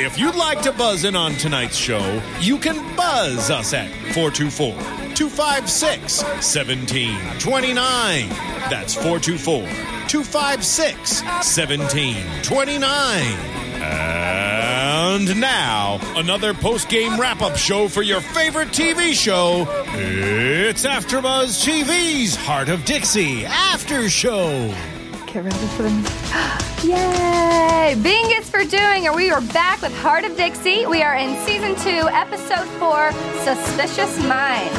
If you'd like to buzz in on tonight's show, you can buzz us at 424 256 1729. That's 424 256 1729. And now, another post game wrap up show for your favorite TV show. It's AfterBuzz TV's Hart of Dixie After Show. Get ready for the Yay! Bing gets for doing, and we are back with Hart of Dixie. We are in season two, episode four, Suspicious Minds.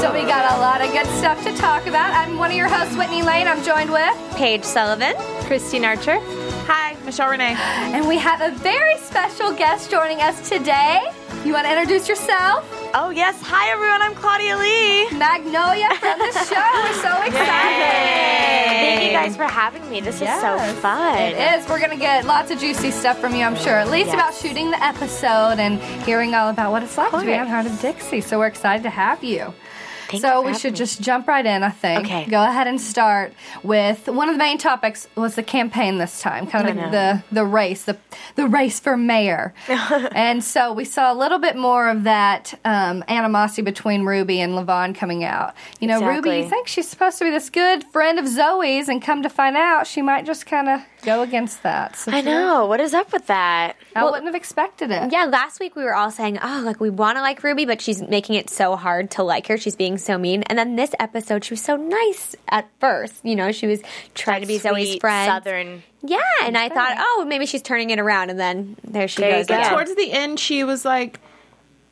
So we got a lot of good stuff to talk about. I'm one of your hosts, Whitney Lane. I'm joined with Paige Sullivan, Christine Archer. Hi, Michelle Renee. and we have a very special guest joining us today. You want to introduce yourself? Oh yes, hi everyone. I'm Claudia Lee. Magnolia from the show. We're so excited. Thank you guys for having me. This is so fun. It is. We're going to get lots of juicy stuff from you, I'm sure. At least Yes. about shooting the episode and hearing all about what it's like to be on Hart of Dixie. So we're excited to have you. So we should me. just jump right in, I think. Okay. Go ahead and start with one of the main topics was the campaign this time, kind of the, the race, the the race for mayor. and so we saw a little bit more of that um, animosity between Ruby and Lavon coming out. You know, Ruby, Exactly. think she's supposed to be this good friend of Zoe's, and come to find out, she might just kind of go against that. So I know. What is up with that? I wouldn't have expected it. Yeah, last week we were all saying, oh, like we want to like Ruby, but she's making it so hard to like her. She's being so mean. And then this episode, she was so nice at first. You know, she was trying to be Zoe's friend. Southern. Yeah, and I thought, oh, maybe she's turning it around. And then there she There goes. go. again. Towards the end, she was like,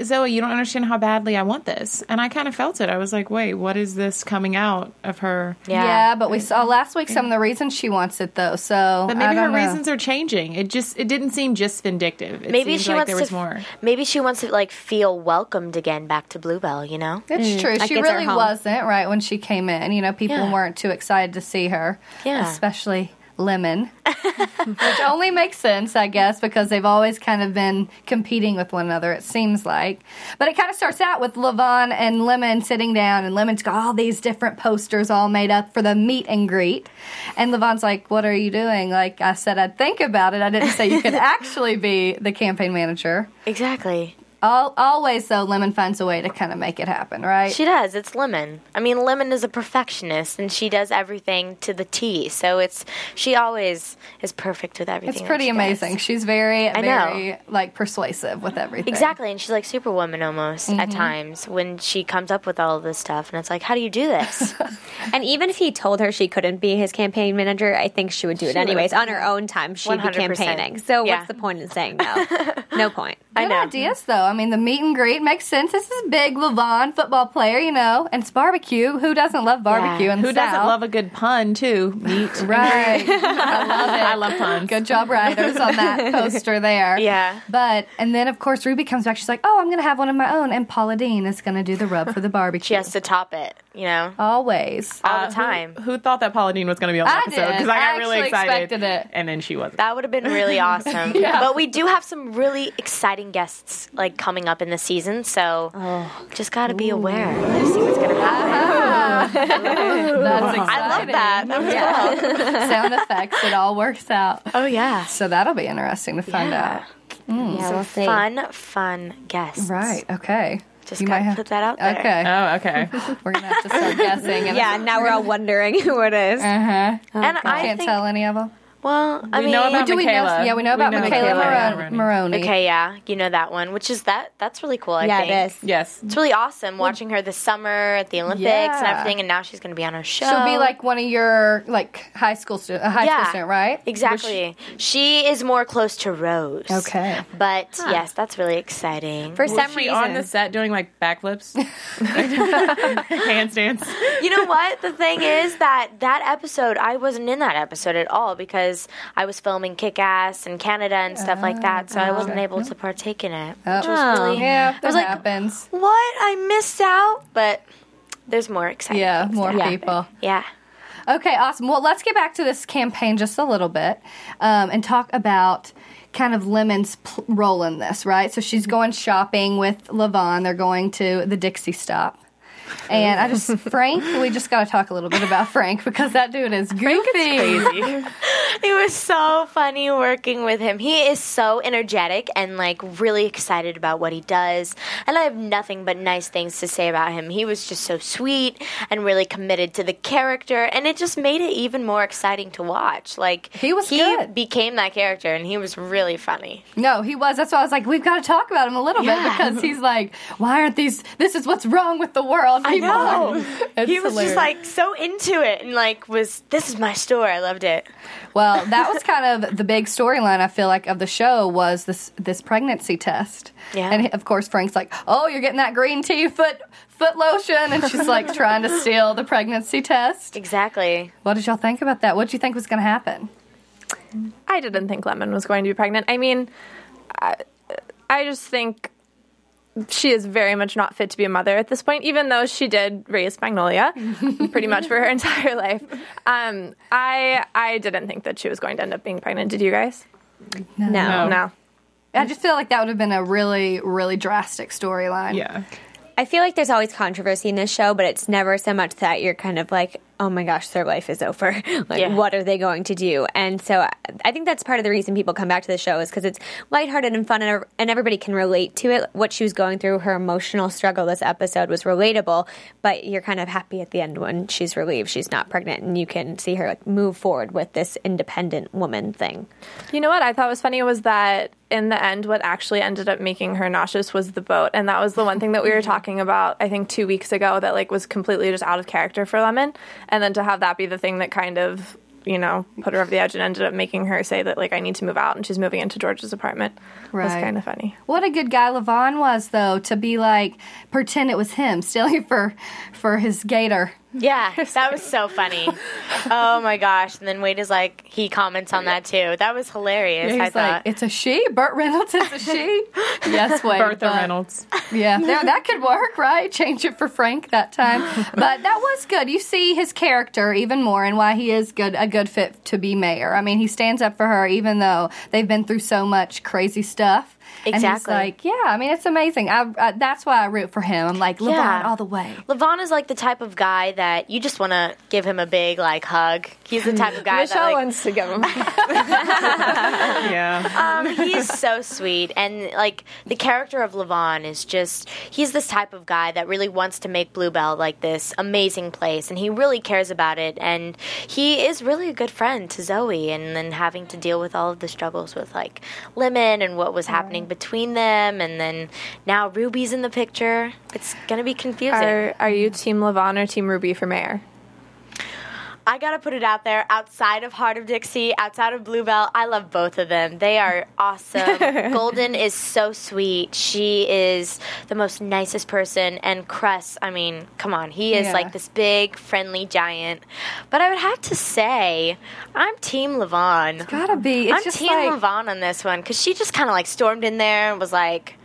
Zoe, you don't understand how badly I want this. And I kind of felt it. I was like, wait, what is this coming out of her? Yeah. Yeah. but we saw last week some of the reasons she wants it though. So But maybe her don't know. reasons are changing. It just it didn't seem just vindictive. It Maybe she like wants there to. more. Maybe she wants to like feel welcomed again back to Bluebell. You know? It's mm. true. like She it's really wasn't right when she came in. You know, people Yeah. weren't too excited to see her. Yeah. especially Lemon, which only makes sense, I guess, because they've always kind of been competing with one another. It seems like, but it kind of starts out with Lavon and Lemon sitting down, and Lemon's got all these different posters all made up for the meet and greet, and Lavon's like, "What are you doing?" Like I said, I'd think about it. I didn't say you could actually be the campaign manager. Exactly. Al always, though, Lemon finds a way to kind of make it happen, right? She does. It's Lemon. I mean, Lemon is a perfectionist, and she does everything to the T. So it's she always is perfect with everything. It's pretty she does. amazing. She's very, I know. very like persuasive with everything. Exactly, and she's like Superwoman almost at Mm-hmm. times when she comes up with all of this stuff, and it's like, how do you do this? And even if he told her she couldn't be his campaign manager, I think she would do it anyways on her own time. She'd be 100%. campaigning. So Yeah. what's the point in saying no? no point. I Good know. ideas, though. I mean, the meet and greet makes sense. This is big Lavon football player, you know, and it's barbecue. Who doesn't love barbecue Yeah. in the Who doesn't South? love a good pun too? Meat. Right. I love it. I love puns. Good job, writers, on that poster there. Yeah. But, and then, of course, Ruby comes back. She's like, oh, I'm going to have one of my own. And Paula Deen is going to do the rub for the barbecue. She has to top it, you know, Always. all Uh, the time. Who, who thought that Paula Deen was going to be on the I episode? Because I got really excited. expected it. And then she wasn't. That would have been really awesome. But we do have some really exciting guests like coming up in the season, so Oh. just got to be aware to see what's going to happen. That's exciting. I love that. Yeah. Sound effects. It all works out. Oh yeah. So that'll be interesting to find Yeah. out. Yeah, we'll see. Fun, fun guests. Right. Okay. Just You gotta might have- put that out there. Okay. Oh, okay. We're gonna have to start guessing. And Yeah, now we're all wondering who it is. Uh huh. And I Can't think tell any of them. Well, I We mean, know about Do we know? Yeah, we know about We know McKayla McKayla Maron- Maroney. okay, yeah, you know that one, which is that. That's really cool. I yeah, think. it is. Yes. It's really awesome watching her this summer at the Olympics and everything, and now she's going to be on a show. She'll be like one of your like high school student, a high school student, right? Exactly. she is more close to Rose. Okay. But yes, that's really exciting. For Was some she reason, on the set doing like backflips, handstands. you know what? The thing is that that episode, I wasn't in that episode at all because I was filming Kick Ass in Canada and stuff like that, so I wasn't able to partake in it. Which was Oh, really. yeah, that was like- happens. What? I missed out? But there's more exciting. Yeah, things more to happen. people. Yeah. Okay, awesome. Well, let's get back to this campaign just a little bit um, and talk about kind of Lemon's pl- role in this, right? So she's going shopping with Lavon. They're going to the Dixie stop. And I just, Frank, we just got to talk a little bit about Frank because that dude is goofy. It was so funny working with him. He is so energetic and like really excited about what he does. And I have nothing but nice things to say about him. He was just so sweet and really committed to the character and it just made it even more exciting to watch. Like He was he good. became that character and he was really funny. No, he was. That's why I was like, we've got to talk about him a little Yeah. bit because he's like, why aren't these? This is what's wrong with the world. I people." know. It's he was hilarious. just like so into it and like was this is my store. I loved it. Well, that was kind of the big storyline. I feel like of the show was this this pregnancy test. Yeah. And of course, Frank's like, "Oh, you're getting that green tea foot foot lotion," and she's like trying to steal the pregnancy test. Exactly. What did y'all think about that? What did you think was going to happen? I didn't think Lemon was going to be pregnant. I mean, I, I just think she is very much not fit to be a mother at this point, even though she did raise Magnolia pretty much for her entire life. Um, I I didn't think that she was going to end up being pregnant. Did you guys? no. No. I just feel like that would have been a really, really drastic storyline. Yeah. I feel like there's always controversy in this show, but it's never so much that you're kind of like, oh my gosh, their life is over. like, Yeah. what are they going to do? And so I- think that's part of the reason people come back to the show is because it's lighthearted and fun, and, and everybody can relate to it. What she was going through, her emotional struggle this episode was relatable, but you're kind of happy at the end when she's relieved she's not pregnant, and you can see her like move forward with this independent woman thing. You know what I thought was funny was that in the end, what actually ended up making her nauseous was the boat, and that was the one thing that we were mm-hmm. talking about. I think two weeks ago that like was completely just out of character for Lemon, and then to have that be the thing that kind of you know put her over the edge and ended up making her say that like I need to move out, and she's moving into George's apartment. right. Was kind of funny. What a good guy Lavon was, though, to be like pretend it was him stealing for for his gator. Yeah, that was so funny. oh my gosh. And then Wade is like, he comments on that too. That was hilarious. He's I like, "It's a she." Burt Reynolds is a she. yes, Wade. Bertha but- Reynolds. Yeah, there, that could work, right? Change it for Frank that time. But that was good. You see his character even more and why he is good a good fit to be mayor. I mean, he stands up for her even though they've been through so much crazy stuff. And he's Exactly. like, yeah, I mean, it's amazing. I, I, that's why I root for him. I'm like, Lavon Yeah. all the way. Lavon is like the type of guy that you just want to give him a big like hug. He's the type of guy Michelle that like, wants to give him. Yeah. um, he's so sweet and like the character of Lavon is just he's this type of guy that really wants to make Bluebell like this amazing place and he really cares about it and he is really a good friend to Zoe and then having to deal with all of the struggles with like Lemon and what was happening between them and then now Ruby's in the picture. It's gonna be confusing. are Are you Team Lavon or Team Ruby for mayor? I gotta put it out there. Outside of Hart of Dixie, outside of Bluebell, I love both of them. They are awesome. Golden is so sweet. She is the most nicest person. And Cress, I mean, come on, he is Yeah. like this big, friendly giant. But I would have to say, I'm Team Lavon. Gotta be. It's I'm Team like, Lavon on this one because she just kind of like stormed in there and was like,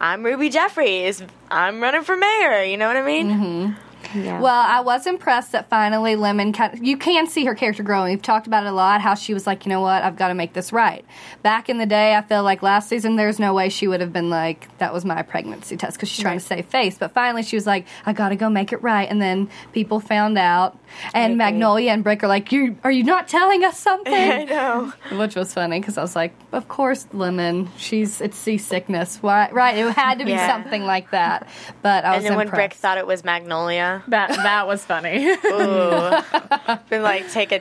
"I'm Ruby Jeffries. I'm running for mayor." You know what I mean? Mm-hmm. Well, I was impressed that finally Lemon. Kind you can see her character growing. We've talked about it a lot. How she was like, you know what, I've got to make this right. Back in the day, I feel like last season, there's no way she would have been like, that was my pregnancy test because she's trying to save face. But finally, she was like, I got to go make it right. And then people found out, and Magnolia and Brick are like, you are you not telling us something? I know. Which was funny because I was like, of course, Lemon. She's it's seasickness. Why? Right? It had to be Yeah. something like that. But I was And then when Brick thought it was Magnolia, That that was funny. ooh, been like take a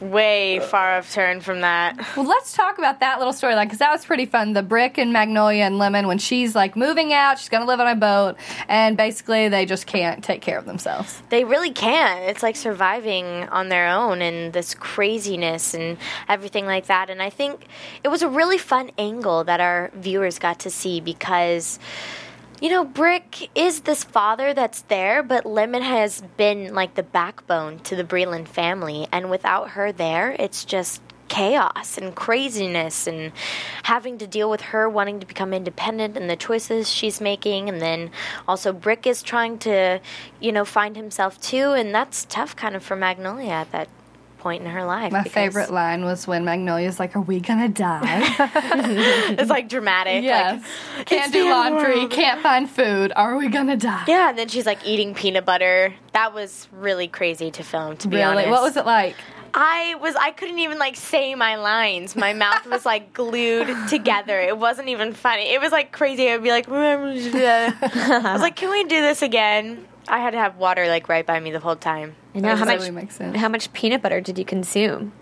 way far off turn from that. Well, let's talk about that little storyline because that was pretty fun. The Brick and Magnolia and Lemon, when she's like moving out, she's going to live on a boat, and basically they just can't take care of themselves. They really can't. It's like surviving on their own and this craziness and everything like that. And I think it was a really fun angle that our viewers got to see because you know, Brick is this father that's there, but Lemon has been like the backbone to the Breeland family. And without her there, it's just chaos and craziness and having to deal with her wanting to become independent and the choices she's making. And then also, Brick is trying to, you know, find himself too. And that's tough kind of for Magnolia at that point in her life. My favorite line was when Magnolia's like, Are we to die? It's like dramatic. yes. Like, can't do laundry, world." can't find food. Are we to die? Yeah, and then she's like eating peanut butter. That was really crazy to film, to be Really? honest. What was it like? I was I couldn't even like say my lines. My mouth was like glued together. It wasn't even funny. It was like crazy. I'd be like, I was like, can we do this again? I had to have water like right by me the whole time. I know how much makes sense. how much peanut butter did you consume?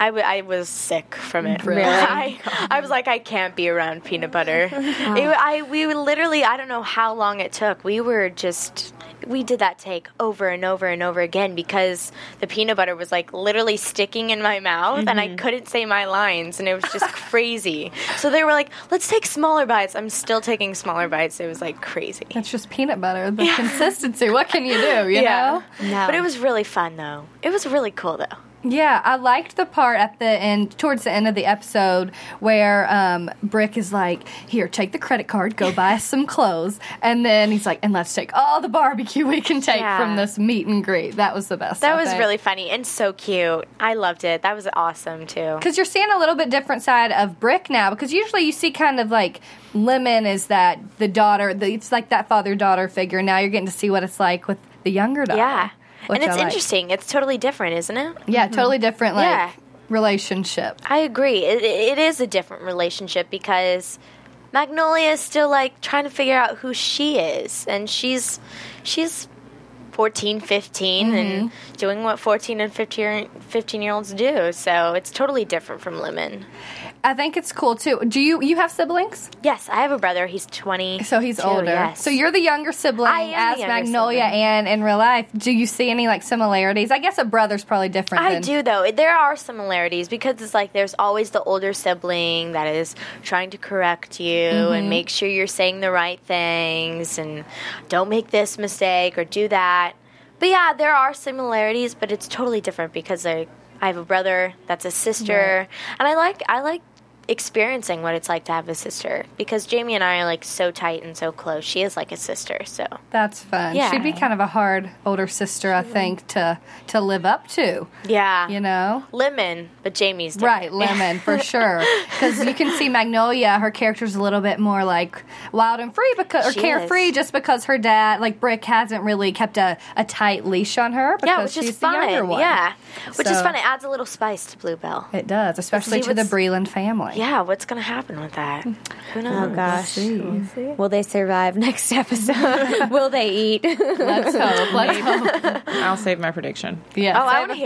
I, w- I was sick from it. Really? I, I was like, I can't be around peanut butter. It- I we literally, I don't know how long it took. We were just, we did that take over and over and over again because the peanut butter was like literally sticking in my mouth and I mm-hmm. couldn't say my lines and it was just crazy. So they were like, let's take smaller bites. I'm still taking smaller bites. It was like crazy. It's just peanut butter. The consistency. What can you do? You know? No. But it was really fun though. It was really cool though. Yeah, I liked the part at the end, towards the end of the episode, where um, Brick is like, "Here, take the credit card, go buy us some clothes," and then he's like, "And let's take all the barbecue we can take Yeah. from this meet and greet." That was the best. That was really funny and so cute. I loved it. That was awesome too. because you're seeing a little bit different side of Brick now. Because usually you see kind of like Lemon is that the daughter, the, it's like that father daughter figure. Now you're getting to see what it's like with the younger daughter. Yeah. Which and it's I like. interesting. It's totally different, isn't it? Yeah, mm-hmm. totally different like Yeah. relationship. I agree. It, it is a different relationship because Magnolia is still like trying to figure out who she is, and she's she's 14, 15, and mm-hmm. doing what 14 and 15 year, 15 year olds do. So it's totally different from Lemon. I think it's cool too. Do you you have siblings? Yes, I have a brother. He's 20. So he's older. Yes. So you're the younger sibling I am as Magnolia sibling. and in real life. Do you see any like similarities? I guess a brother's probably different. I than, do though. There are similarities because it's like there's always the older sibling that is trying to correct you and mm-hmm. make sure you're saying the right things and don't make this mistake or do that. But yeah, there are similarities, but it's totally different because I I have a brother that's a sister, and I like I like experiencing what it's like to have a sister because Jaime and I are like so tight and so close. She is like a sister, so That's fun. Yeah. She'd be kind of a hard older sister, I think, to to live up to. yeah, You know. lemon, but Jaime's different. Right, lemon for sure. Because you can see Magnolia, her character's a little bit more like wild and free because or She carefree, is. just because her dad, like Brick, hasn't really kept a, a tight leash on her. Because Yeah, which she's is the younger fun. one. Yeah, which is fun. It adds a little spice to Bluebell. It does, especially to the what's- Breeland family. Yeah, what's gonna happen with that? Mm. Who oh, knows? Oh gosh. Will they survive next episode? Will they eat? Let's hope. Let's hope. I'll save my prediction. Yes, Oh, I wanna it for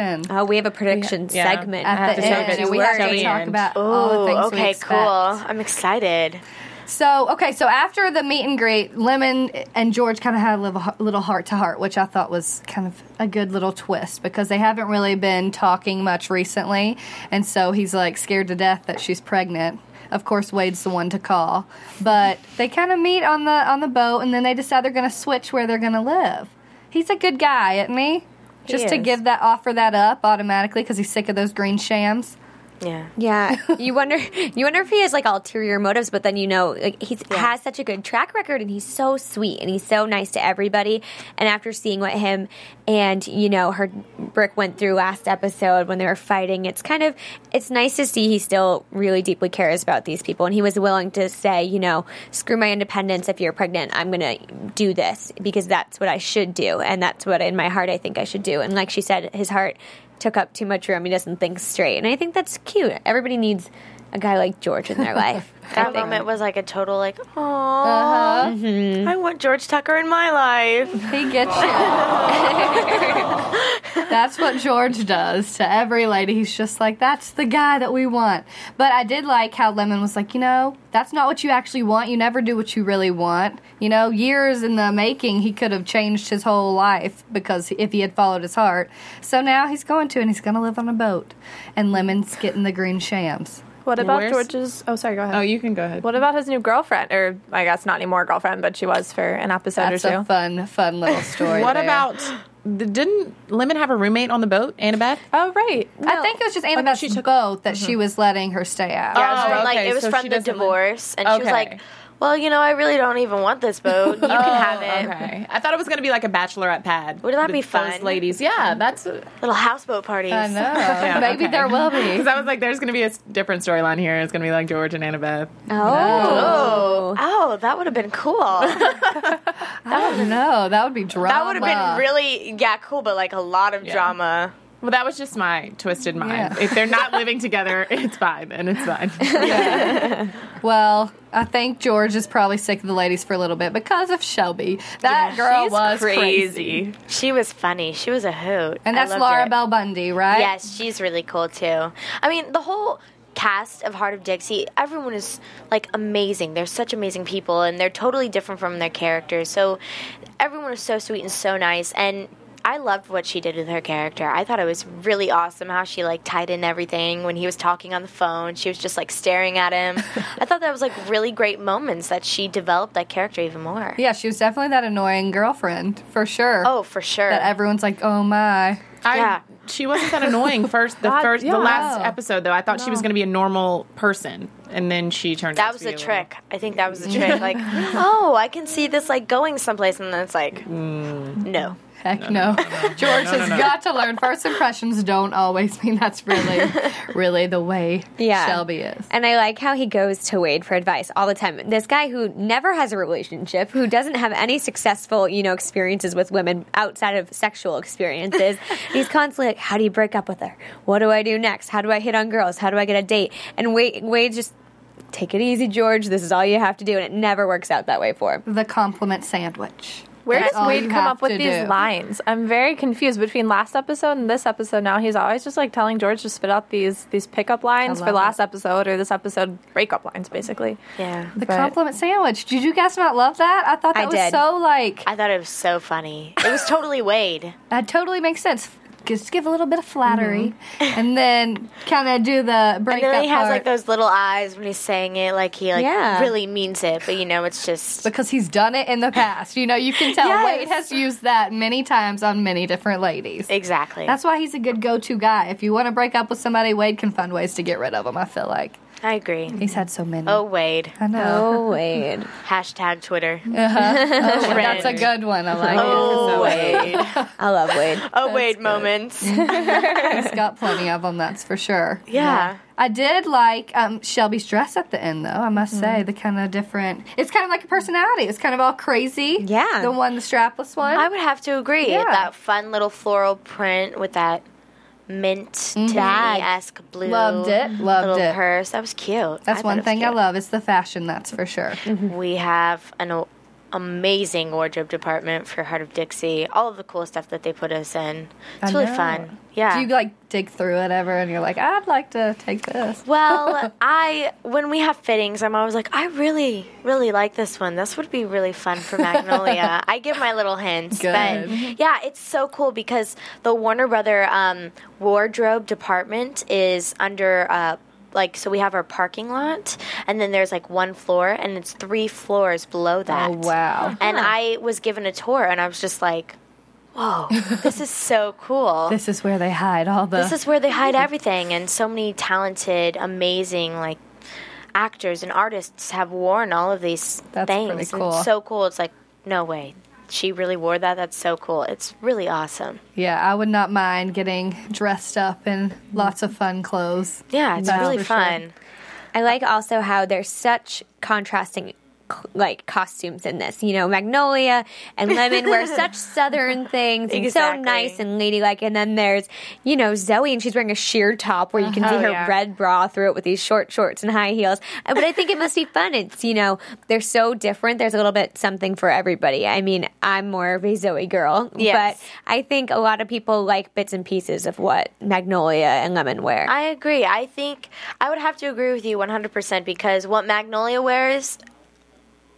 hear it. oh, we have a prediction Yeah. segment. At the end, it and we till have to talk end. about all the Oh, things okay, expect. cool. I'm excited. So, okay, so after the meet and greet, Lemon and George kind of had a little, little heart to heart, which I thought was kind of a good little twist because they haven't really been talking much recently. And so he's like scared to death that she's pregnant. Of course, Wade's the one to call. But they kind of meet on the on the boat and then they decide they're going to switch where they're going to live. He's a good guy, isn't he? Just to give that offer that up automatically because he's sick of those green shams. Yeah. Yeah, you wonder. You wonder if he has like ulterior motives, but then you know, like he has such a good track record, and he's so sweet, and he's so nice to everybody. And after seeing what him and you know her Brick went through last episode when they were fighting, it's kind of it's nice to see he still really deeply cares about these people, and he was willing to say, you know, screw my independence. If you're pregnant, I'm gonna do this because that's what I should do, and that's what in my heart I think I should do. And like she said, his heart took up too much room. He doesn't think straight. And I think that's cute. Everybody needs a guy like George in their life. That moment was like a total like, oh, Uh-huh. I want George Tucker in my life. He gets you. that's what George does to every lady. He's just like, that's the guy that we want. But I did like how Lemon was like, you know, that's not what you actually want. You never do what you really want. You know, years in the making, he could have changed his whole life because if he had followed his heart. So now he's going to, and he's going to live on a boat. And Lemon's getting the green shams. What about Where's- George's? Oh, sorry. Go ahead. Oh, you can go ahead. What about his new girlfriend? Or I guess not anymore girlfriend, but she was for an episode That's or a two. fun, fun little story. What there. about? Didn't Lemon have a roommate on the boat, Annabeth? oh, right. I think it was just oh, no, Annabeth's she took- boat that she mm-hmm. was letting her stay out. Yeah, it was Oh, from, like okay, it was so from the doesn't like- divorce, and she was Okay. like, "Well, you know, I really don't even want this boat. You can oh, have it, Oh, Okay, I thought it was going to be like a bachelorette pad. Wouldn't that with be those fun? ladies? Yeah, that's little houseboat parties." I know. Maybe okay. there will be. because I was like, there's going to be a s- different storyline here. It's going to be like George and Annabeth. Oh. Oh, that would have been cool. that I don't know. That would be drama. That would have been really yeah cool, but like a lot of drama. Well, that was just my twisted mind. Yeah. If they're not living together, it's fine, and it's fine. Well, I think George is probably sick of the ladies for a little bit because of Shelby. That girl was crazy. She was funny. She was a hoot, And that's Laura it. Bell Bundy, right? Yes, she's really cool too. I mean, the whole cast of Hart of Dixie, everyone is like amazing. They're such amazing people and they're totally different from their characters. So everyone is so sweet and so nice and I loved what she did with her character. I thought it was really awesome how she like tied in everything when he was talking on the phone. She was just like staring at him. I thought that was like really great moments that she developed that character even more. Yeah, she was definitely that annoying girlfriend, for sure. Oh, for sure. That everyone's like, oh my. I, Yeah. She wasn't that annoying first. The God, first, yeah. the last No. episode though, I thought she was going to be a normal person, and then she turned. that out was to be the a trick. I think that was a trick. Like, oh, I can see this like going someplace, and then it's like, mm. no. Heck no. George has got to learn first impressions don't always mean that's really, really the way Yeah. Shelby is. And I like how he goes to Wade for advice all the time. This guy who never has a relationship, who doesn't have any successful, you know, experiences with women outside of sexual experiences. he's constantly like, "How do you break up with her? What do I do next? How do I hit on girls? How do I get a date?" And Wade, Wade just take it easy, George. This is all you have to do, and it never works out that way for him. The compliment sandwich. Where That's does Wade come up with these do. lines? I'm very confused between last episode and this episode. Now he's always just like telling George to spit out these these pickup lines for last it. episode or this episode breakup lines, basically. Yeah. The But- compliment sandwich. Did you guys not love that? I thought that I was did. so like I thought it was so funny. It was totally Wade. that totally makes sense. Just give a little bit of flattery, mm-hmm. and then kind of do the And breakup then he has like those little eyes when he's saying it, like he like Yeah. really means it, but you know it's just because he's done it in the past. You know, you can tell Yes. Wade has used that many times on many different ladies. exactly. That's why he's a good go-to guy. If you want to break up with somebody, Wade can find ways to get rid of them. I feel like I agree. he's had so many. Oh Wade. I know. Oh, Wade. Hashtag Twitter. That's a good one. I like Oh Wade. I love Wade. Oh Wade moments. it. He's got plenty of them. That's for sure. Yeah. I did like um, Shelby's dress at the end, though. I must Mm. say the kind of different. It's kind of like a personality. It's kind of all crazy. Yeah. The one, the strapless one. I would have to agree. Yeah. That fun little floral print with that mint Tiffany esque blue Mm-hmm. Loved it. Loved little it. purse. That was cute. That's I one thing I love. It's the fashion. That's for sure. We have an amazing wardrobe department for Hart of Dixie. All of the cool stuff that they put us in. It's really fun. Yeah. Do you like dig through it ever, and you're like, I'd like to take this. well, I when we have fittings, I'm always like, I really, really like this one. This would be really fun for Magnolia. I give my little hints, Good. but yeah, it's so cool because the Warner Brother um, wardrobe department is under. Uh, like so we have our parking lot and then there's like one floor and it's three floors below oh, that Oh wow! and I was given a tour, and I was just like, "Whoa, this is so cool! This is where they hide all the. This is where they hide everything." And so many talented, amazing, like actors and artists have worn all of these That's things. pretty cool. it's so cool. It's like, no way, she really wore that. That's so cool. It's really awesome. yeah, I would not mind getting dressed up in lots of fun clothes. Yeah, it's really for sure. fun. I like also how there's such contrasting like costumes in this. You know, Magnolia and Lemon wear such southern things and Exactly. so nice and ladylike. And then there's, you know, Zoe and she's wearing a sheer top where you can see Oh, her yeah. red bra through it with these short shorts and high heels. Uh, But I think it must be fun. It's, you know, they're so different. There's a little bit something for everybody. I mean, I'm more of a Zoe girl, Yes. but I think a lot of people like bits and pieces of what Magnolia and Lemon wear. I agree. I think I would have to agree with you 100% because what Magnolia wears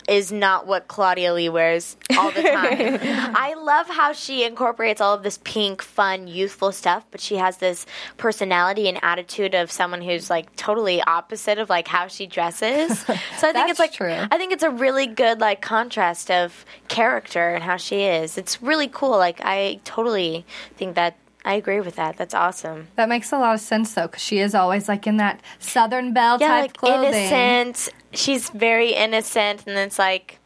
is not what Claudia Lee wears all the time. I love how she incorporates all of this pink, fun, youthful stuff, but she has this personality and attitude of someone who's like totally opposite of like how she dresses. So I think it's like true. I think it's a really good like contrast of character and how she is. It's really cool. Like I totally think that I agree with that. That's awesome. That makes a lot of sense though, because she is always like in that Southern Belle yeah, type like clothing. innocent. She's very innocent, and it's like,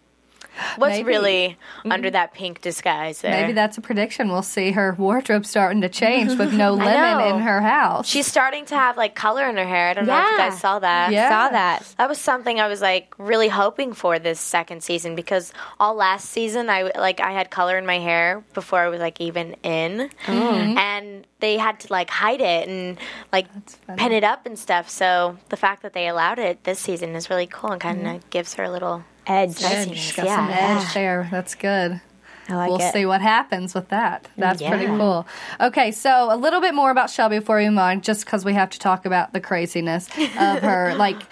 what's Maybe. Mm-hmm. really under that pink disguise there? Maybe that's a prediction. We'll see her wardrobe starting to change with no lemon in her house. She's starting to have like color in her hair. I don't know if you guys saw that. Yeah. Saw that. That was something I was like really hoping for this second season because all last season I like I had color in my hair before I was like even in, and they had to like hide it and like funny. pin it up and stuff. So the fact that they allowed it this season is really cool and kind of mm-hmm. gives her a little Edge. Spiciness, She's got yeah. some edge there. That's good. I like we'll it. see what happens with that. Mm, That's Yeah. pretty cool. Okay, so a little bit more about Shelby before we move on, just because we have to talk about the craziness of her. like,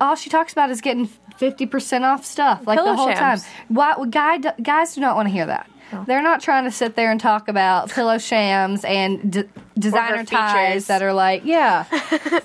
all she talks about is getting fifty percent off stuff, like the whole shams. time. Why, guy, guys do not want to hear that. Oh. They're not trying to sit there and talk about pillow shams and d- designer ties that are like, yeah.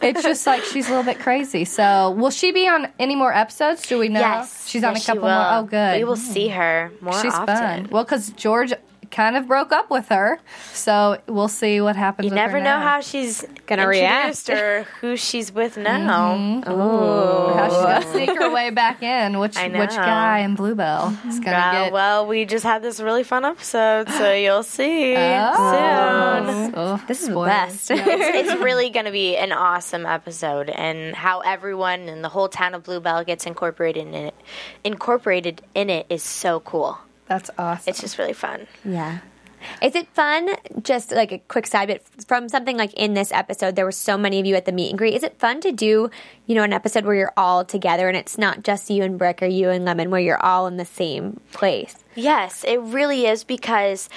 it's just like she's a little bit crazy. So, will she be on any more episodes? Do we know? Yes, she's on Yes, a couple more. Oh, good. We will see mm. her more She's often. fun. Well, because George kind of broke up with her, so we'll see what happens. You with her never know now. how she's Gonna react. or who she's with now. Ooh. How she's gonna sneak her way back in. Which which guy in Bluebell is gonna Uh, get? well, we just had this really fun episode, so you'll see Oh. soon. Oh, This is the spoilers. best. it's really going to be an awesome episode, and how everyone and the whole town of Bluebell gets incorporated in it. Incorporated in it is so cool. That's awesome. It's just really fun. Yeah. Is it fun? Just like a quick side bit from something like in this episode, there were so many of you at the meet and greet. Is it fun to do, you know, an episode where you're all together and it's not just you and Brick or you and Lemon, where you're all in the same place? Yes, it really is because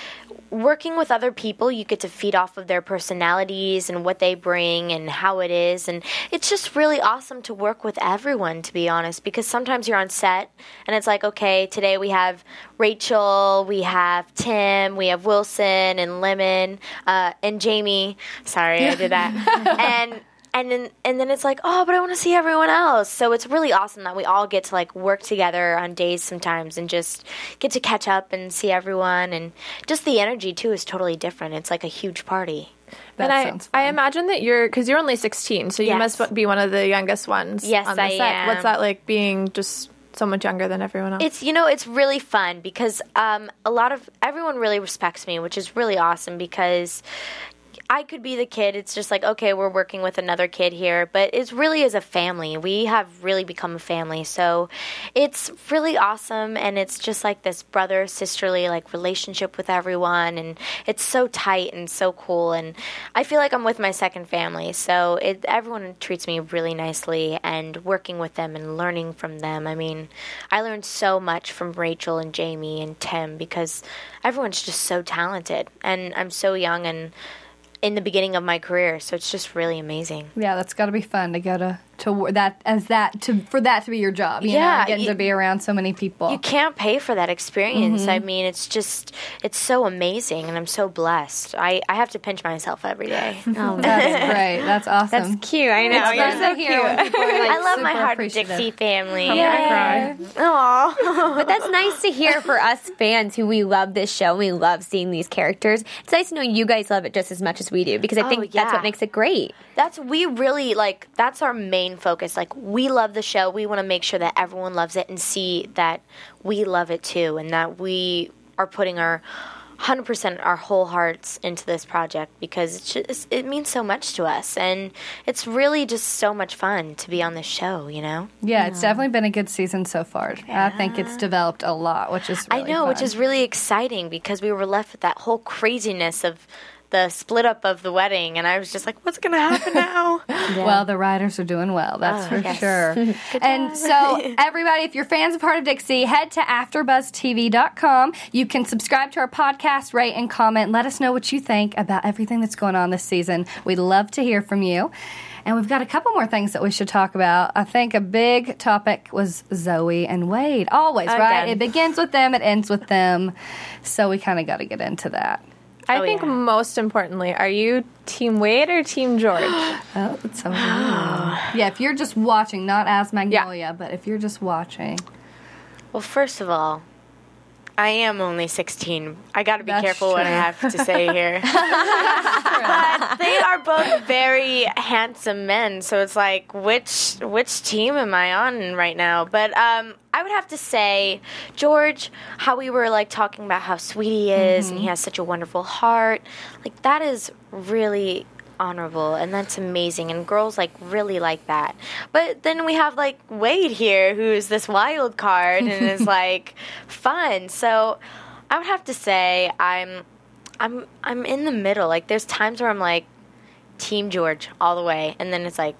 working with other people, you get to feed off of their personalities and what they bring and how it is. And it's just really awesome to work with everyone, to be honest, because sometimes you're on set and it's like, okay, today we have Rachel, we have Tim, we have Wilson and Lemon, uh, and Jaime. Sorry, I did that. and and then and then it's like oh but i want to see everyone else so it's really awesome that we all get to like work together on days sometimes and just get to catch up and see everyone and just the energy too is totally different it's like a huge party that and I, sounds I imagine that you're because you're only 16, so you Yes. must be one of the youngest ones. Yes, on the I set. am. What's that like being just so much younger than everyone else? it's you know it's really fun because um, a lot of everyone really respects me which is really awesome because I could be the kid. It's just like, okay, we're working with another kid here, but it's really as a family. We have really become a family. So it's really awesome and it's just like this brother sisterly like relationship with everyone and it's so tight and so cool and I feel like I'm with my second family. So it everyone treats me really nicely and working with them and learning from them. I mean, I learned so much from Rachel and Jaime and Tim because everyone's just so talented and I'm so young and in the beginning of my career, so it's just really amazing. Yeah, that's got to be fun to go to to that as that to for that to be your job. You Yeah, know, getting you- to be around so many people. You can't pay for that experience. Mm-hmm. I mean, it's just it's so amazing, and I'm so blessed. I, I have to pinch myself every day. Oh, That's great. That's awesome. that's cute. I know. It's You're so to hear when cute. are, like, I love my super Heart of appreciative. Dixie family. cry. Aw. But that's nice to hear for us fans who we love this show and we love seeing these characters. It's nice to know you guys love it just as much as we do because I oh, think Oh, that's what makes it great. That's we really like that's our main focus. Like we love the show. We want to make sure that everyone loves it and see that we love it too and that we are putting our 100% our whole hearts into this project because it's just, it means so much to us and it's really just so much fun to be on this show, you know? Yeah, it's definitely been a good season so far. I think it's developed a lot, which is I really know, which is really exciting because we were left with that whole craziness of the split up of the wedding and I was just like what's going to happen now? Well, the writers are doing well, that's Oh, for yes. sure. and so, everybody, if you're fans of Hart of Dixie, head to AfterBuzzTV.com. You can subscribe to our podcast, rate, and comment. Let us know what you think about everything that's going on this season. We'd love to hear from you. And we've got a couple more things that we should talk about. I think a big topic was Zoe and Wade. Always, right? It begins with them, it ends with them. So we kind of got to get into that. Oh, I Oh, think yeah. most importantly, are you Team Wade or Team George? Oh, it's so ah. yeah, if you're just watching, not as Magnolia, but if you're just watching. well, first of all, I am only 16. I got to be That's careful what I have to say here. but they are both very handsome men, so it's like which which team am I on right now? But um, I would have to say George, how we were like talking about how sweet he is and he has such a wonderful heart. Like that is really honorable and that's amazing and girls like really like that. But then we have like wade here who's this wild card and is like fun. So i would have to say i'm i'm i'm in the middle. Like there's times where i'm like team george all the way and then it's like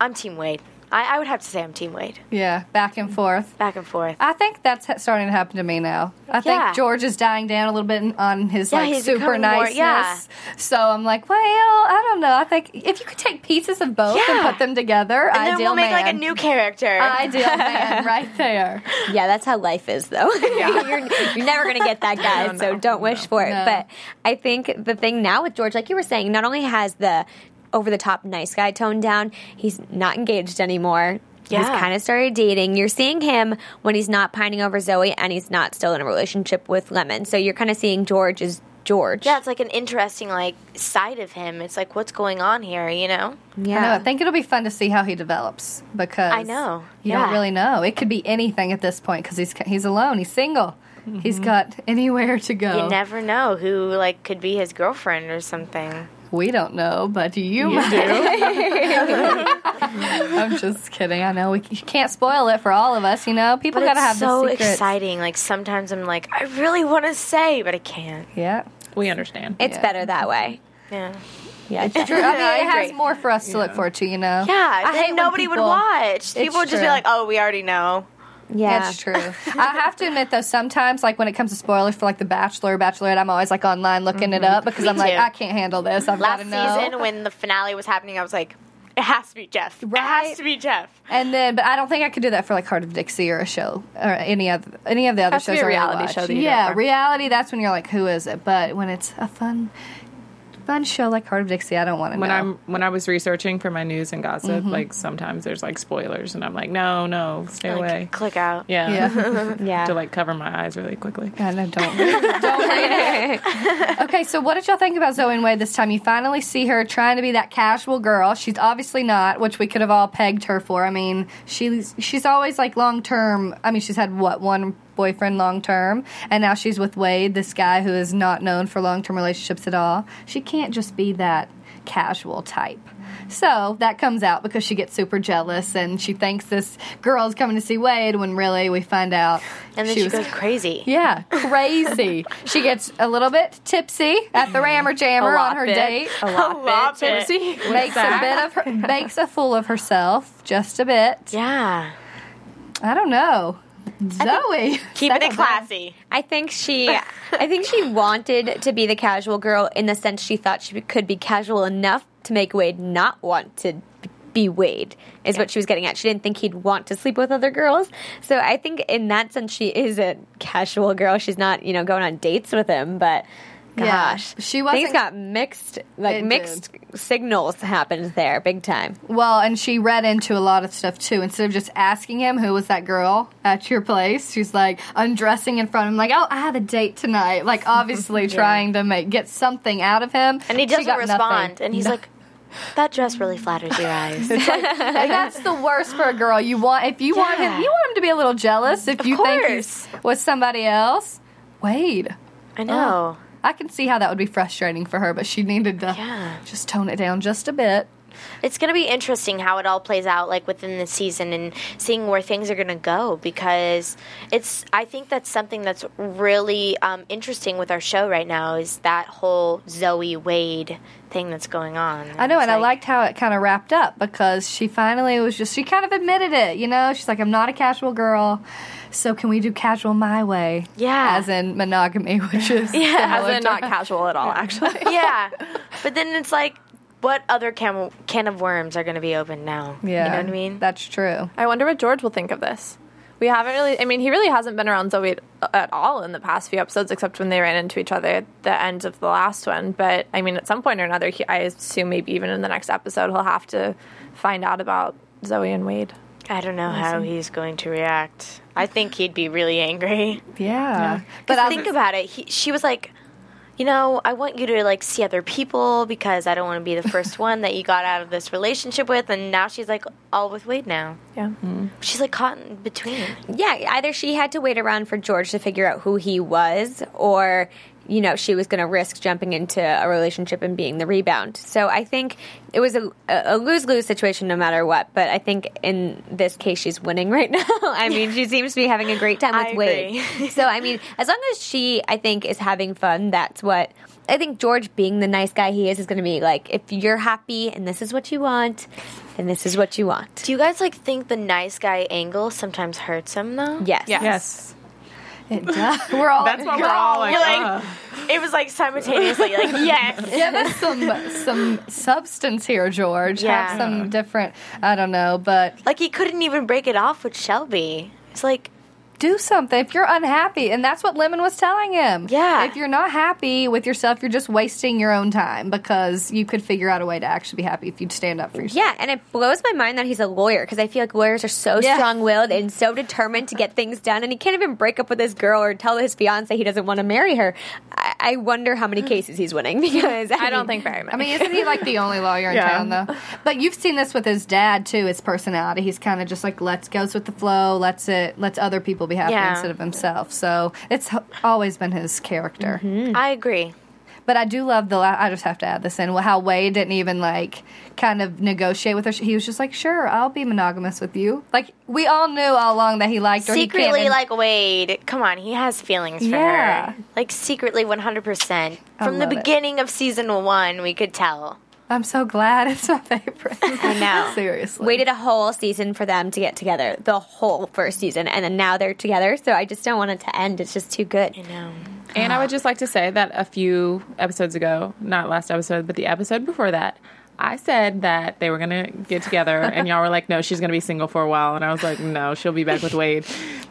i'm team wade i, I would have to say i'm team wade Yeah, back and forth. back and forth I think that's ha- starting to happen to me now. I think George is dying down a little bit on his Yeah, like super becoming more- niceness. yeah. So I'm like, well, I don't know. I think if you could take pieces of both and put them together, and then we'll make man. like a new character ideal man right there. Yeah, that's how life is, though. you're, you're never going to get that guy, so don't wish for it. No. But I think the thing now with George, like you were saying, not only has the over the top nice guy toned down, he's not engaged anymore. He's kind of started dating. You're seeing him when he's not pining over Zoe and he's not still in a relationship with Lemon. So you're kind of seeing George as George. yeah it's like an interesting like side of him it's like what's going on here you know yeah. I know. I think it'll be fun to see how he develops because I know. you don't really know. It could be anything at this point because he's he's alone. He's single. He's mm-hmm. got anywhere to go. You never know who like could be his girlfriend or something. We don't know, but you, might. I'm just kidding. I know we you can't spoil it for all of us. You know, people But gotta it's have so the secrets. exciting. Like sometimes I'm like, I really want to say, but I can't. Yeah, We understand. It's Yeah. better that way. Yeah. Yeah, it's true. I mean, I it has agree. more for us to look forward to. You know. Yeah. I then hate nobody people- would watch. People would just be like, oh, we already know. Yeah. That's true. I have to admit though, sometimes like when it comes to spoilers for like The Bachelor, or Bachelorette, I'm always like online looking it mm-hmm. up because Me I'm like, too. I can't handle this. I've got Last know. season when the finale was happening, I was like, it has to be Jeff. It has to be Jeff. And then, but I don't think I could do that for like Hart of Dixie or a show or any of any of the other shows. be a I reality show that you yeah, reality. That's when you're like, who is it? But when it's a fun, fun show like Hart of Dixie, I don't want to when know. I'm when I was researching for my news and gossip, Mm-hmm. like sometimes there's like spoilers, and I'm like, no, no, stay away. Click out. Yeah, yeah, Yeah. to like cover my eyes really quickly. I know. Don't don't read it. Okay, so what did y'all think about Zoe and Wade this time? You finally see her trying to be that casual girl. She's obviously not, which we could have all pegged her for. I mean, she's she's always like long term. I mean, she's had what one boyfriend long term, and now she's with Wade, this guy who is not known for long term relationships at all. She can't just be that casual type. So that comes out because she gets super jealous and she thinks this girl's coming to see Wade when really we find out And then she, was goes crazy. yeah, crazy. she gets a little bit tipsy at the Rammer Jammer on her bit. date. A lot, lot bit. bit. Tipsy. Makes a bit of her, makes a fool of herself, just a bit. Yeah. I don't know. Zoe, Keeping it classy. I think she, I think she wanted to be the casual girl in the sense she thought she could be casual enough to make Wade not want to be Wade. Is what she was getting at. She didn't think he'd want to sleep with other girls. So I think in that sense she is a casual girl. She's not, you know, going on dates with him, but. Yeah, Gosh, she wasn't- Things got mixed, like It mixed signals happened there, big time. Well, and she read into a lot of stuff too. Instead of just asking him who was that girl at your place, she's like undressing in front of him, like, "Oh, I have a date tonight." Like, obviously trying to make get something out of him. And he doesn't got respond. nothing. And he's No. like, that dress really flatters your eyes. and that's the worst for a girl. You want if you want him, you want him to be a little jealous. If Of you think he's with somebody else, Wade. I know. Oh. I can see how that would be frustrating for her, but she needed to Yeah. just tone it down just a bit. It's going to be interesting how it all plays out, like within the season, and seeing where things are going to go. Because it's, I think that's something that's really um, interesting with our show right now is that whole Zoe Wade thing that's going on. I know, and I liked how it kind of wrapped up because she finally was just, she kind of admitted it, you know? She's like, I'm not a casual girl, so can we do casual my way? Yeah. As in monogamy, which is. Yeah, As in not casual at all, actually. yeah, but then it's like, what other can can of worms are going to be open now? Yeah. you know what I mean. That's true. I wonder what George will think of this. We haven't really. I mean, he really hasn't been around Zoe at all in the past few episodes, except when they ran into each other at the end of the last one. But I mean, at some point or another, he, I assume maybe even in the next episode, he'll have to find out about Zoe and Wade. I don't know how he's going to react. I think he'd be really angry. Yeah. But But I think about it. He, she was like, you know, I want you to like see other people because I don't want to be the first one that you got out of this relationship with. And now she's like all with Wade now. Yeah. Mm-hmm. She's like caught in between. Yeah, either she had to wait around for George to figure out who he was, or you know she was going to risk jumping into a relationship and being the rebound. So I think it was a, a lose lose situation no matter what. But I think in this case she's winning right now. I mean, she seems to be having a great time with I Wade. so I mean, as long as she, I think, is having fun, that's what. I think George, being the nice guy he is, is going to be like, if you're happy and this is what you want, then this is what you want. Do you guys like think the nice guy angle sometimes hurts him though? Yes. Yes. It does. We're all. That's why we're all like, You're like- "Ugh." It was like simultaneously like yes. Give us some some substance here, George. Yeah. Have some different. I don't know, but Like he couldn't even break it off with Shelby. It's like do something if you're unhappy, and that's what Lemon was telling him. Yeah. If you're not happy with yourself, you're just wasting your own time because you could figure out a way to actually be happy if you'd stand up for yourself. Yeah, and it blows my mind that he's a lawyer because I feel like lawyers are so Yeah. strong-willed and so determined to get things done, and he can't even break up with this girl or tell his fiance he doesn't want to marry her. I, I wonder how many cases he's winning because I, I don't think very many. I mean, isn't he like the only lawyer in Yeah. town though? But you've seen this with his dad too. His personality. He's kind of just like let's goes with the flow. let's it. let's other people be happy Yeah. instead of himself. So it's always been his character. Mm-hmm. I agree. But I do love the. I just have to add this in. Well, how Wade didn't even like kind of negotiate with her. He was just like, "Sure, I'll be monogamous with you." Like we all knew all along that he liked her. He Secretly, in- like Wade, come on, he has feelings for Yeah. her. Like secretly, one hundred percent. From the love it. beginning of season one, we could tell. I'm so glad it's my favorite. I know. Seriously. Waited a whole season for them to get together, the whole first season, and then now they're together. So I just don't want it to end. It's just too good. You know. And I would just like to say that a few episodes ago, not last episode, but the episode before that, I said that they were going to get together, and y'all were like, no, she's going to be single for a while. And I was like, no, she'll be back with Wade.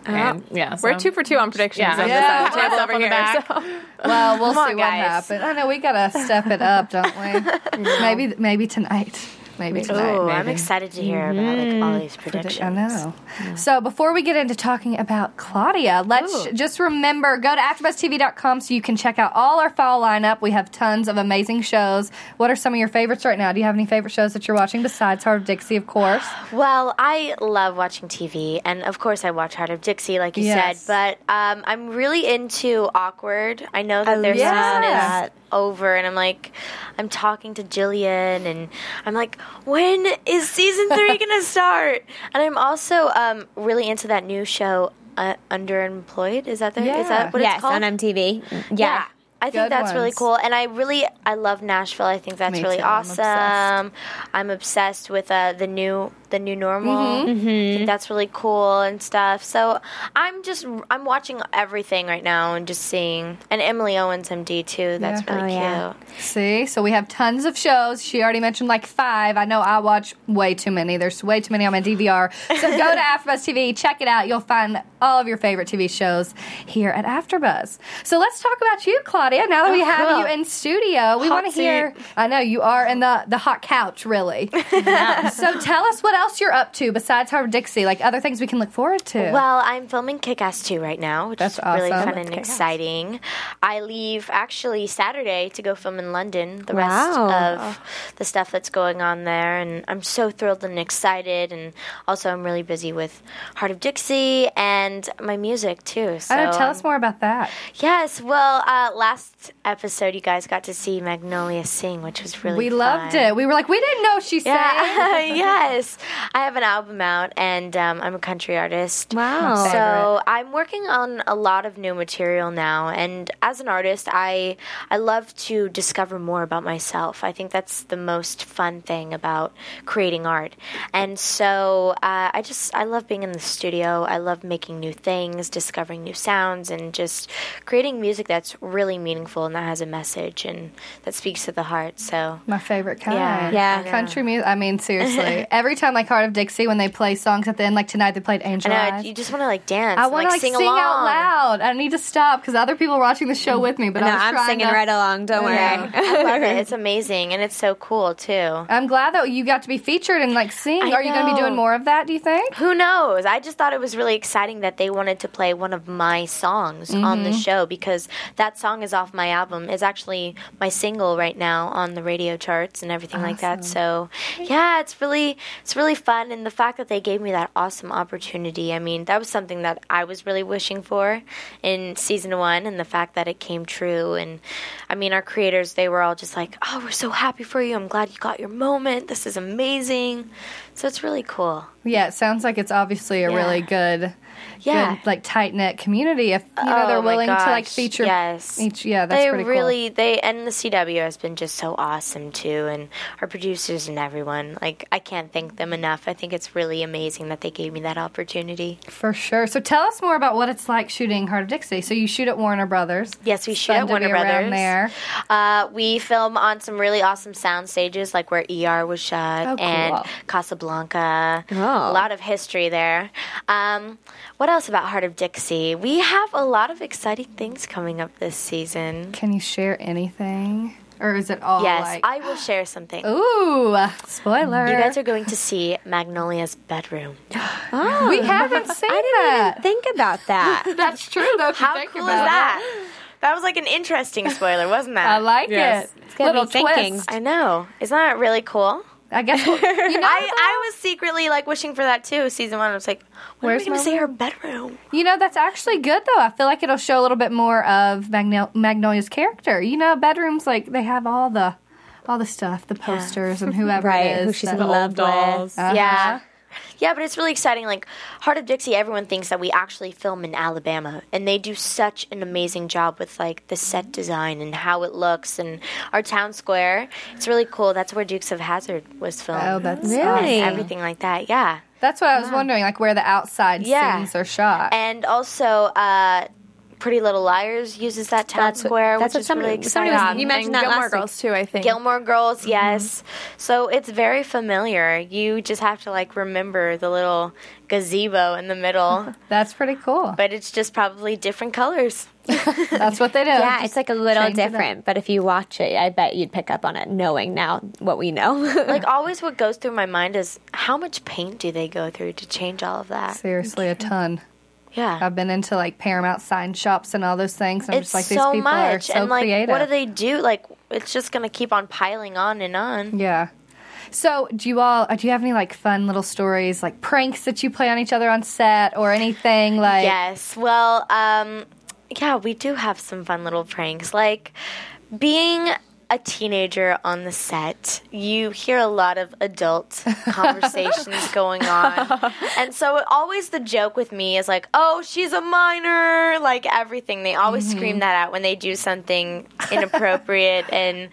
Uh, and yeah, We're two for two on predictions Yeah. on Yeah. this the table over here. back. So. Well, we'll Come see on, what guys. happens. I know we gotta step it up, don't we? maybe, maybe tonight. Maybe tonight. Oh, I'm excited to hear about like all these predictions. I know. So before we get into talking about Claudia, let's Ooh. just remember go to AfterBuzzTV.com so you can check out all our fall lineup. We have tons of amazing shows. What are some of your favorites right now? Do you have any favorite shows that you're watching besides Hart of Dixie, of course? Well, I love watching TV, and of course, I watch Hart of Dixie, like you Yes. said. But um, I'm really into Awkward. I know that Oh, their yeah. season that. is over, and I'm like, I'm talking to Jillian, and I'm like, when is season three gonna start? And I'm also um, really into that new show, uh, Underemployed. Is that there? Is Yeah. that what yes, it's called? on MTV. Yeah. Yeah. I think Good that's really cool, and I really I love Nashville. I think that's Me really too. I'm awesome. I'm obsessed with uh, the new the new normal. I think that's really cool and stuff. So I'm just I'm watching everything right now and just seeing and Emily Owens MD too. That's Yeah. really Oh, yeah. cute. See, so we have tons of shows. She already mentioned like five. I know I watch way too many. There's way too many on my DVR. So go to AfterBuzz TV, check it out. You'll find all of your favorite TV shows here at AfterBuzz. So let's talk about you, Claudia. Now that we Oh, have cool. you in studio, we want to hear. I know you are in the the hot couch, really. so tell us what else you're up to besides Hart of Dixie? Like other things we can look forward to. Well, I'm filming Kick Ass 2 right now, which That's is really awesome. fun That's and exciting. I leave actually Saturday to go film in London the rest of the stuff that's going on there. And I'm so thrilled and excited. And also, I'm really busy with Hart of Dixie and my music too. So, know. Tell us more about that. Yes, well, uh, last episode you guys got to see Magnolia sing, which was really We fun. loved it. We were like, we didn't know she sang. Yeah, yes. I have an album out, and um, I'm a country artist. Wow. So I'm working on a lot of new material now, and as an artist, I I love to discover more about myself. I think that's the most fun thing about creating art, and so uh, I just I love being in the studio. I love making new things, discovering new sounds, and just creating music that's really meaningful and that has a message and that speaks to the heart. So My favorite kind. Yeah, Yeah. Country music. I mean, seriously. Every time, like Hart of Dixie, when they play songs at the end, like tonight they played I Angel know Eyes. you just want to like dance. I want to like sing, sing, along. out loud. I need to stop because other people are watching the show with me. But no, I was I'm singing to- right along. Don't worry. Yeah. I love it. It's amazing and it's so cool too. I'm glad that you got to be featured and like sing. I Are you going to be doing more of that? Do you think? Who knows? I just thought it was really exciting that they wanted to play one of my songs on Mm-hmm. the show because that song is off my album. It's actually my single right now on the radio charts and everything like that. So, yeah, it's really it's really fun and the fact that they gave me that awesome opportunity. I mean, that was something that I was really wishing for in season 1 and the fact that it came true and I mean, our creators, they were all just like, "Oh, we're so happy for you. I'm glad you got your moment. This is amazing." So, it's really cool. Yeah, it sounds like it's obviously a Yeah. really good, Yeah. good like tight knit community. If you know they're Oh my willing to like feature yes. each. Yeah, that's they pretty cool. They really they and the CW has been just so awesome too, and our producers and everyone. Like I can't thank them enough. I think it's really amazing that they gave me that opportunity. For sure. So tell us more about what it's like shooting Hart of Dixie. So you shoot at Warner Brothers. Yes, we shoot fun at Warner be Brothers. there. Uh, we film on some really awesome sound stages, like where ER was shot Oh, cool. and Casablanca. Oh. A lot of history there. Um, what else about Hart of Dixie? We have a lot of exciting things coming up this season. Can you share anything, or is it all yes, like? I will share something. Ooh, spoiler! You guys are going to see Magnolia's bedroom. Oh, we haven't seen that. didn't even Think about that. That's true, though. How think cool is about it. that? That was like an interesting spoiler, wasn't that? I like Yes. it. got me Little thinking. twist. I know. Isn't that really cool? I guess we'll- you know. I, I was secretly like wishing for that too. Season one, I was like, when Where's are we gonna see her bedroom? You know, that's actually good though. I feel like it'll show a little bit more of Magnol- Magnolia's character. You know, bedrooms like they have all the all the stuff, the posters and whoever Right, it is. who she's that- in love dolls. with. Uh-huh. Yeah. Yeah, but it's really exciting. Like Hart of Dixie, everyone thinks that we actually film in Alabama, and they do such an amazing job with like the set design and how it looks, and our town square. It's really cool. That's where Dukes of Hazzard was filmed. Oh, that's Really? awesome. everything like that. Yeah. That's what I was wondering, like where the outside Yeah. scenes are shot. And also, uh, Pretty Little Liars uses that town That's what- square, that's which what is somebody- really somebody exciting. was- you mentioned and that Gilmore last week. Girls too. I think Gilmore Girls, mm-hmm. yes. So it's very familiar. You just have to like remember the little gazebo in the middle, That's pretty cool. but it's just probably different colors. That's what they do. Yeah, Just it's like a little change it up. different, but if you watch it, I bet you'd pick up on it knowing now what we know. Like always, what goes through my mind is how much paint do they go through to change all of that? Seriously, a ton. Yeah, I've been into like Paramount sign shops and all those things. And I'm it's just like these people much, are so and like, creative. what do they do? Like, it's just gonna keep on piling on and on. Yeah. So, do you all do you have any like fun little stories, like pranks that you play on each other on set, or anything like? Yes. Well, um, yeah, we do have some fun little pranks. Like being a teenager on the set, you hear a lot of adult conversations going on. And so always the joke with me is like, "Oh, she's a minor." Like everything. They always scream that out when they do something inappropriate and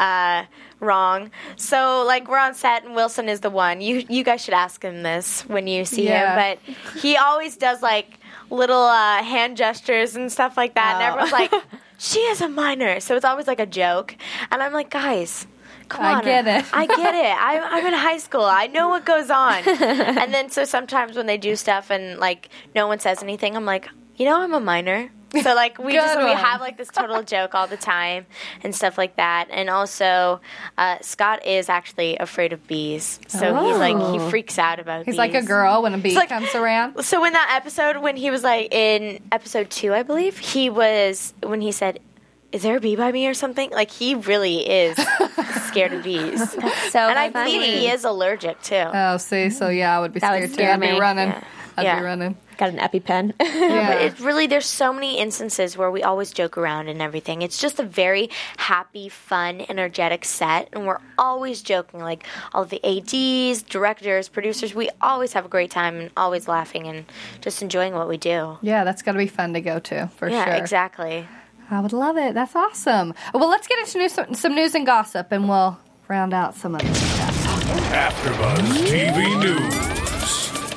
uh wrong. So like we're on set and Wilson is the one. You you guys should ask him this when you see Yeah. him, but he always does like little uh, hand gestures and stuff like that, and everyone's like, "She is a minor," so it's always like a joke, and I'm like, "Guys." Come I on, get it. I get it. I'm, I'm in high school. I know what goes on. and then so sometimes when they do stuff and like no one says anything, I'm like, you know, I'm a minor. So like we just we have like this total joke all the time and stuff like that. And also, uh, Scott is actually afraid of bees, so he's like he freaks out about. Oh. He's bees. like a girl when a bee like- comes around. So when that episode, when he was like in episode two, I believe he was when he said, "Is there a bee by me or something?" Like he really is scared of bees, so and I funny. believe he is allergic too. Oh, see, so yeah, I would be That scared would too. I'd be running. Yeah. I'd Yeah. be running. Got an EpiPen. Yeah. But it really, there's so many instances where we always joke around and everything. It's just a very happy, fun, energetic set, and we're always joking. Like all of the ads, directors, producers, we always have a great time and always laughing and just enjoying what we do. yeah, that's got to be fun to go to for yeah, sure. exactly. I would love it. That's awesome. Well, let's get into news, some news and gossip, and we'll round out some of this stuff. AfterBuzz TV News.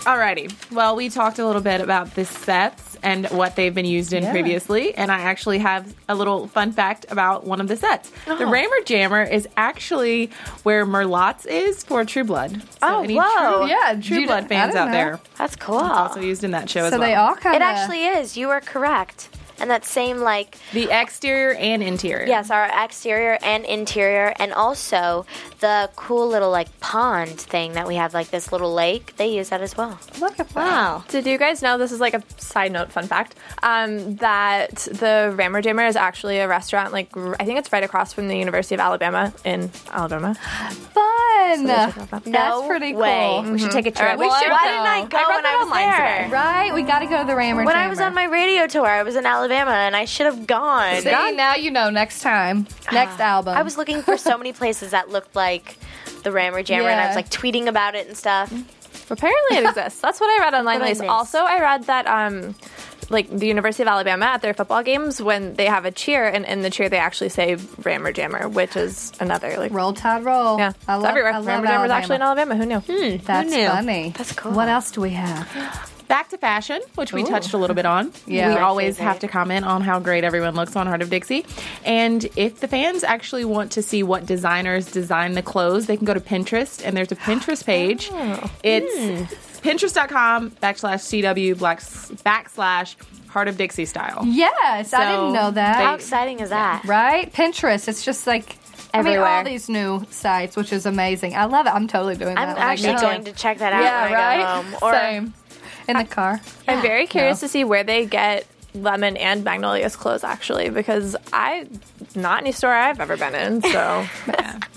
Alrighty. Well, we talked a little bit about the sets and what they've been used in Yeah. previously, and I actually have a little fun fact about one of the sets. The oh. Rammer Jammer is actually where Merlotte's is for True Blood. So Oh, any whoa. True, Yeah, True you Blood fans out know. there. That's cool. It's also used in that show as So they all kind of. it actually is. You are correct. And that same like the exterior and interior. Yes, our exterior and interior, and also the cool little like pond thing that we have, like this little lake. They use that as well. Look at that. wow. Did you guys know this is like a side note fun fact um, that the Rammer Jammer is actually a restaurant like r- I think it's right across from the University of Alabama in Alabama. Fun. check out that. That's No pretty way. cool. We should take a trip. we should Why go. didn't I go read when that I was online there? today. Right? We got to go to the Rammer When I was on my radio tour, I was in Alabama, and I should have gone. See, now you know next time. Next album. I was looking for so many places that looked like the Rammer Jammer, and I Yeah. was like tweeting about it and stuff. Apparently it exists. That's what I read online. What I missed. Also, I read that um, like the University of Alabama at their football games when they have a cheer, and in the cheer they actually say Rammer Jammer, which is another like Roll Tide Roll. yeah, I it's love, everywhere. I love Rammer Jammer is actually in Alabama. Alabama. Who knew? That's knew? funny. That's cool. What else do we have? Back to fashion, which we Ooh. touched a little bit on. Yeah. we always favorite. have to comment on how great everyone looks on Hart of Dixie. And if the fans actually want to see what designers design the clothes, they can go to Pinterest, and there's a Pinterest page. Oh. It's hmm. pinterest.com backslash CW blacks- backslash Hart of Dixie style. Yes, I didn't know that. How exciting is that? right? Pinterest. It's just like I mean, Everywhere. all these new sites, which is amazing. I love it. I'm totally doing that. I'm when I actually get going to check that out Yeah, when I right. go home. Or Same. In the car. I'm very curious No. to see where they get Lemon and Magnolia's clothes actually, because I not any store I've ever been in. So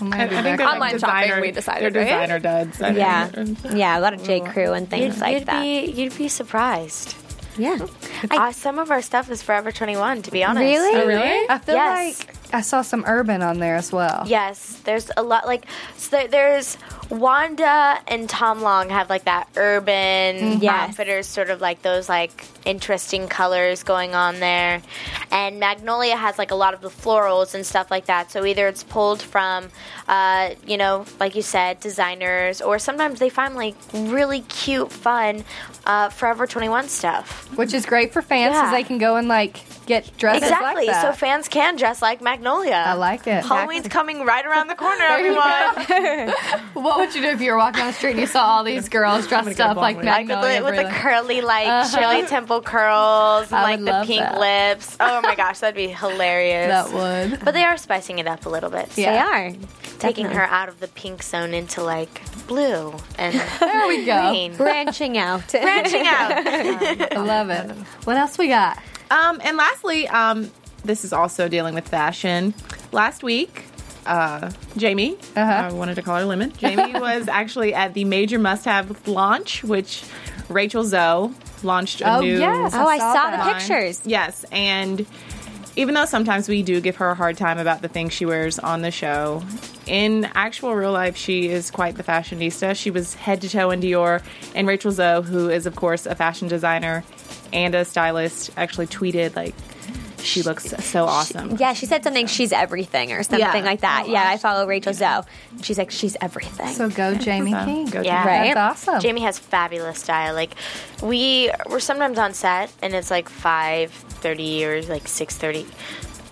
I'm I, I think Online like shopping, designer, we decided, they're right? designer duds. I Yeah, think. yeah, a lot of J Crew and things you'd, like you'd that. be you'd be surprised. yeah, Uh, some of our stuff is Forever 21, to be honest. Really? Oh, really? I feel Yes. like I saw some urban on there as well. Yes, there's a lot like so there's Wanda and Tom Long have like that urban Yes. outfitters, sort of like those like interesting colors going on there, and Magnolia has like a lot of the florals and stuff like that. So either it's pulled from, uh, you know, like you said, designers, or sometimes they find like really cute, fun uh, Forever 21 stuff. Which is great for fans because Yeah. they can go and like get dresses Exactly. like so fans can dress like Magnolia. I like it. Halloween's coming right around the corner, everyone. What would you do if you were walking down the street and you saw all these girls dressed up like blonde wig. Like with the, with the curly, like Shirley Temple curls and I like the pink that. lips. Oh my gosh, that'd be hilarious. that would. But they are spicing it up a little bit. Yeah. they are Taking Definitely. her out of the pink zone into like blue and There we go. green. branching out. Branching out. I love it. What else we got? Um, and lastly, um, this is also dealing with fashion. Last week, uh, Jaime, Uh-huh. I wanted to call her Lemon. Jaime was actually at the Major Must Have launch, which Rachel Zoe launched a Oh, new. yes. oh, I saw saw the pictures. Yes, and even though sometimes we do give her a hard time about the things she wears on the show, in actual real life, she is quite the fashionista. She was head to toe in Dior, and Rachel Zoe, who is of course a fashion designer and a stylist, actually tweeted like she looks so awesome. Yeah, she said something. She's everything or something Yeah. like that. Oh, yeah, I follow Rachel Zoe. She's like, she's everything. So go Jaime So, King. go Yeah. Jaime. Right. That's awesome. Jaime has fabulous style. Like we we're sometimes on set and it's like five thirty or like six thirty.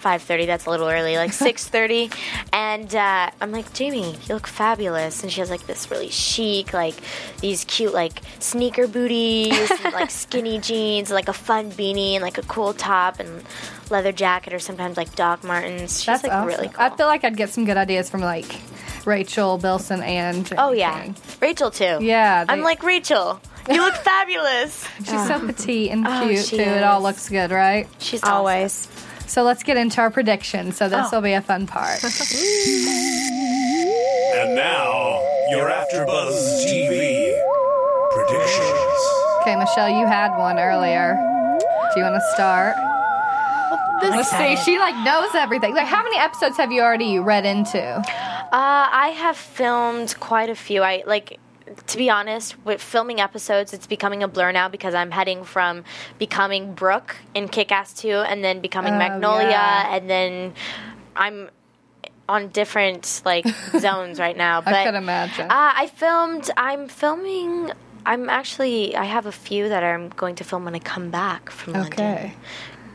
5:30. That's a little early, like 6:30. and uh, I'm like, Jaime, you look fabulous. And she has like this really chic, like these cute, like sneaker booties, and, like skinny jeans, like a fun beanie, and like a cool top and leather jacket, or sometimes like Doc Martens. She's That's like awesome. really cool. I feel like I'd get some good ideas from like Rachel, Bilson, and Jaime oh yeah, King. Rachel too. Yeah, I'm like Rachel. You look fabulous. She's so petite and Oh, cute she too. It all looks good, right? She's awesome. Always. So let's get into our predictions. So Oh. this will be a fun part. And now, your AfterBuzz TV predictions. okay, Michelle, you had one earlier. Do you want to start? Let's see. She like knows everything. Like, how many episodes have you already read into? Uh, I have filmed quite a few. I like to be honest, with filming episodes, it's becoming a blur now because I'm heading from becoming Brooke in Kick Ass 2 and then becoming Oh, Magnolia yeah. and then I'm on different like zones right now. But I could imagine. Uh, I filmed I'm filming I'm actually I have a few that I'm going to film when I come back from London okay.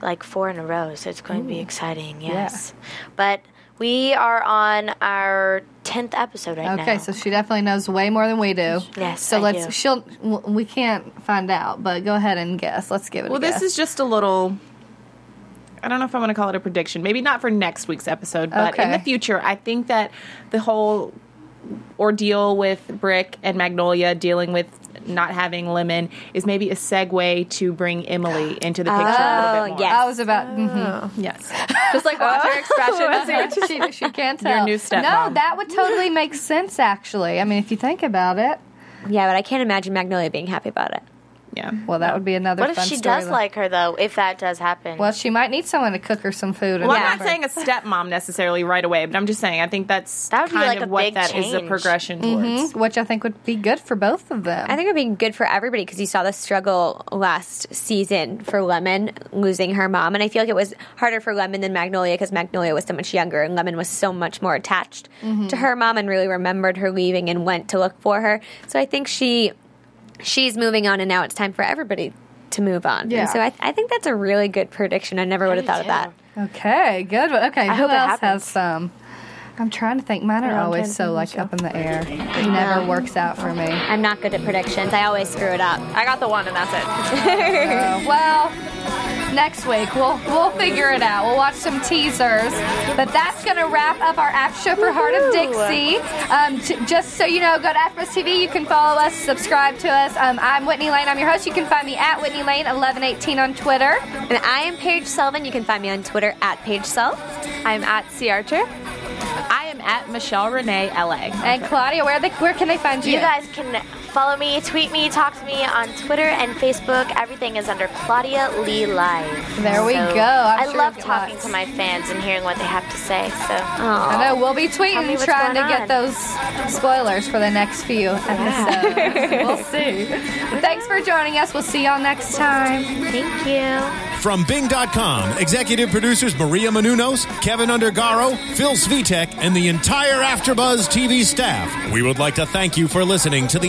like four in a row, so it's going to be exciting. Yes, but we are on our tenth episode right now. Okay, so she definitely knows way more than we do. Yes, So I let's. do. She'll. We can't find out, but go ahead and guess. Let's give it. Well, a this is just a little. I don't know if I want to call it a prediction. Maybe not for next week's episode, but in the future, I think that the whole ordeal with Brick and Magnolia dealing with not having Lemon is maybe a segue to bring Emily into the picture a little bit more. yes. I was about. mm-hmm. Yes. Just like watch her expression. she, she can't tell. new No, that would totally make sense. Actually, I mean, if you think about it, Yeah, but I can't imagine Magnolia being happy about it. Yeah. well, that would be another. What if fun she does storyline. like her though? If that does happen, Well, she might need someone to cook her some food. Well, I'm not whatever. saying a stepmom necessarily right away, but I'm just saying I think that's That would be like of a what big that is a change. progression mm-hmm, towards. which I think would be good for both of them. I think it would be good for everybody because you saw the struggle last season for Lemon losing her mom, and I feel like it was harder for Lemon than Magnolia because Magnolia was so much younger and Lemon was so much more attached mm-hmm. to her mom and really remembered her leaving and went to look for her. So I think she she's moving on, and now it's time for everybody to move on. Yeah. And so I, I think that's a really good prediction. I never would have do thought of that. Okay, good. one. Okay, who hope it else has some? I'm trying to think. Mine are I'm always so like up in the air. It never works out for me. I'm not good at predictions. I always screw it up. I got the one, and that's it. Uh, well, next week we'll we'll figure it out. We'll watch some teasers, but that's gonna wrap up our after show for Hart of Dixie. Um, t- just so you know, go to AfterBuzz TV. You can follow us, subscribe to us. Um, I'm Whitney Lane. I'm your host. You can find me at Whitney Lane 1118 on Twitter. And I am Paige Sullivan. You can find me on Twitter at Paige Sul. I'm at C Archer. I am at Michelle Renee LA. And Claudia, where they, where can they find you? you guys can follow me, tweet me, talk to me on Twitter and Facebook. Everything is under Claudia Lee Live. There we So go. I'm I sure love talking lots. to my fans and hearing what they have to say. So I know we'll be Tell me tweeting, trying to going get on. those spoilers for the next few episodes. we'll see. Thanks for joining us. We'll see y'all next time. thank you. From Bing.com, executive producers Maria Menounos, Kevin Undergaro, Phil Svitek, and the entire AfterBuzz TV staff, we would like to thank you for listening to the